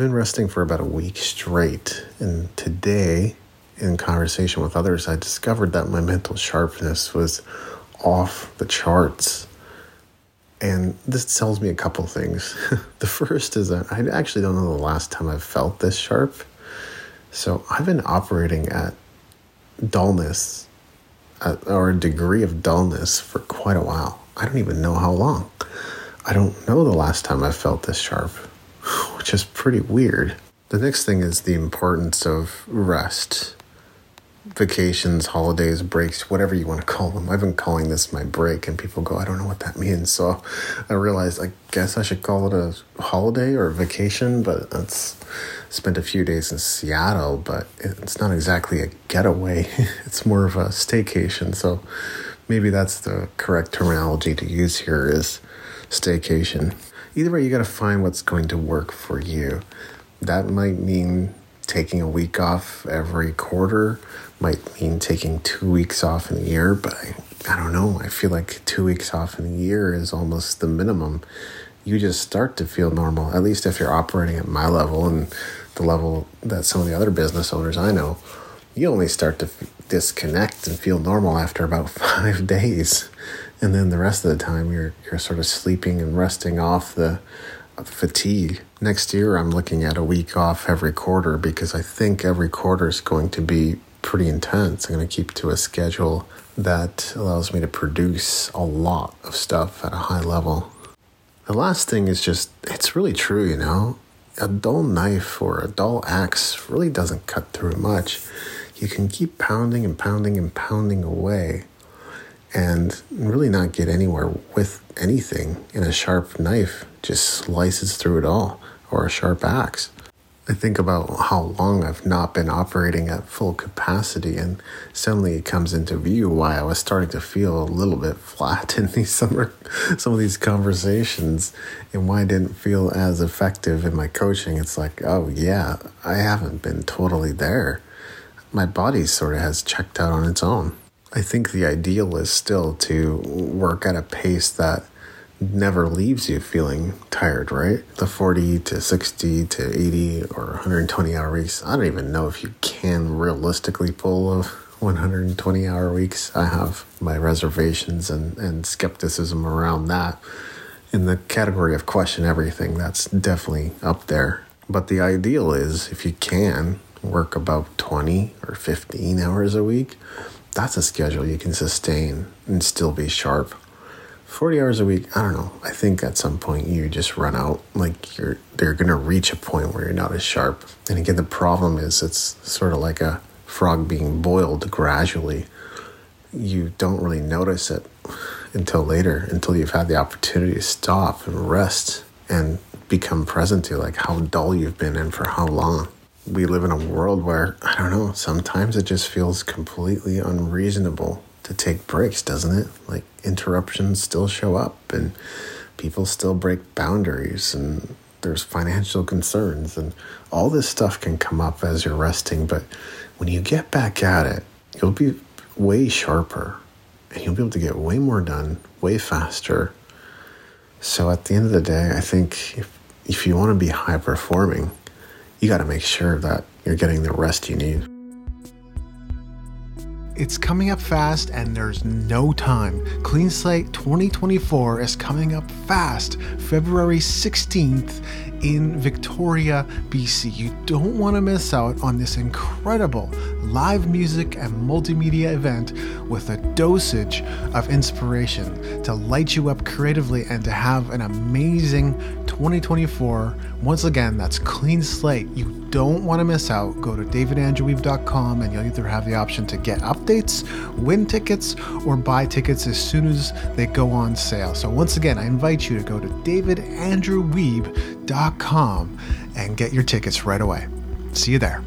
Been resting for about a week straight, and today, in conversation with others, I discovered that my mental sharpness was off the charts. And this tells me a couple things. the first is that I actually don't know the last time I've felt this sharp. So I've been operating at dullness at, or a degree of dullness for quite a while. I don't even know how long. I don't know the last time I felt this sharp, which is pretty weird. The next thing is the importance of rest vacations, holidays, breaks, whatever you want to call them. I've been calling this my break, and people go, I don't know what that means. So I realized I guess I should call it a holiday or a vacation, but that's spent a few days in Seattle, but it's not exactly a getaway. it's more of a staycation. So maybe that's the correct terminology to use here is staycation. Either way, you got to find what's going to work for you. That might mean taking a week off every quarter might mean taking two weeks off in a year, but I, I don't know. I feel like two weeks off in a year is almost the minimum. You just start to feel normal, at least if you're operating at my level and the level that some of the other business owners I know. You only start to disconnect and feel normal after about five days. And then the rest of the time, you're, you're sort of sleeping and resting off the fatigue. Next year, I'm looking at a week off every quarter because I think every quarter is going to be pretty intense. I'm going to keep to a schedule that allows me to produce a lot of stuff at a high level. The last thing is just, it's really true, you know? A dull knife or a dull axe really doesn't cut through much. You can keep pounding and pounding and pounding away and really not get anywhere with anything. And a sharp knife just slices through it all, or a sharp axe. I think about how long I've not been operating at full capacity, and suddenly it comes into view why I was starting to feel a little bit flat in these summer, some of these conversations, and why I didn't feel as effective in my coaching. It's like, oh yeah, I haven't been totally there. My body sort of has checked out on its own. I think the ideal is still to work at a pace that never leaves you feeling tired, right? The 40 to 60 to 80 or 120 hour weeks. I don't even know if you can realistically pull a 120 hour weeks. I have my reservations and, and skepticism around that. In the category of question everything, that's definitely up there. But the ideal is if you can work about 20 or 15 hours a week that's a schedule you can sustain and still be sharp. 40 hours a week, I don't know. I think at some point you just run out. Like you're, they're going to reach a point where you're not as sharp. And again, the problem is it's sort of like a frog being boiled gradually. You don't really notice it until later, until you've had the opportunity to stop and rest and become present to like how dull you've been and for how long we live in a world where, I don't know, sometimes it just feels completely unreasonable to take breaks, doesn't it? Like interruptions still show up and people still break boundaries and there's financial concerns and all this stuff can come up as you're resting. But when you get back at it, you'll be way sharper and you'll be able to get way more done way faster. So at the end of the day, I think if, if you want to be high performing, you got to make sure that you're getting the rest you need. It's coming up fast and there's no time. Clean Slate 2024 is coming up fast, February 16th in Victoria, BC. You don't want to miss out on this incredible live music and multimedia event with a dosage of inspiration to light you up creatively and to have an amazing 2024. Once again, that's clean slate. You don't want to miss out. Go to davidandrewwiebe.com and you'll either have the option to get win tickets, or buy tickets as soon as they go on sale. So once again, I invite you to go to davidandrewwiebe.com and get your tickets right away. See you there.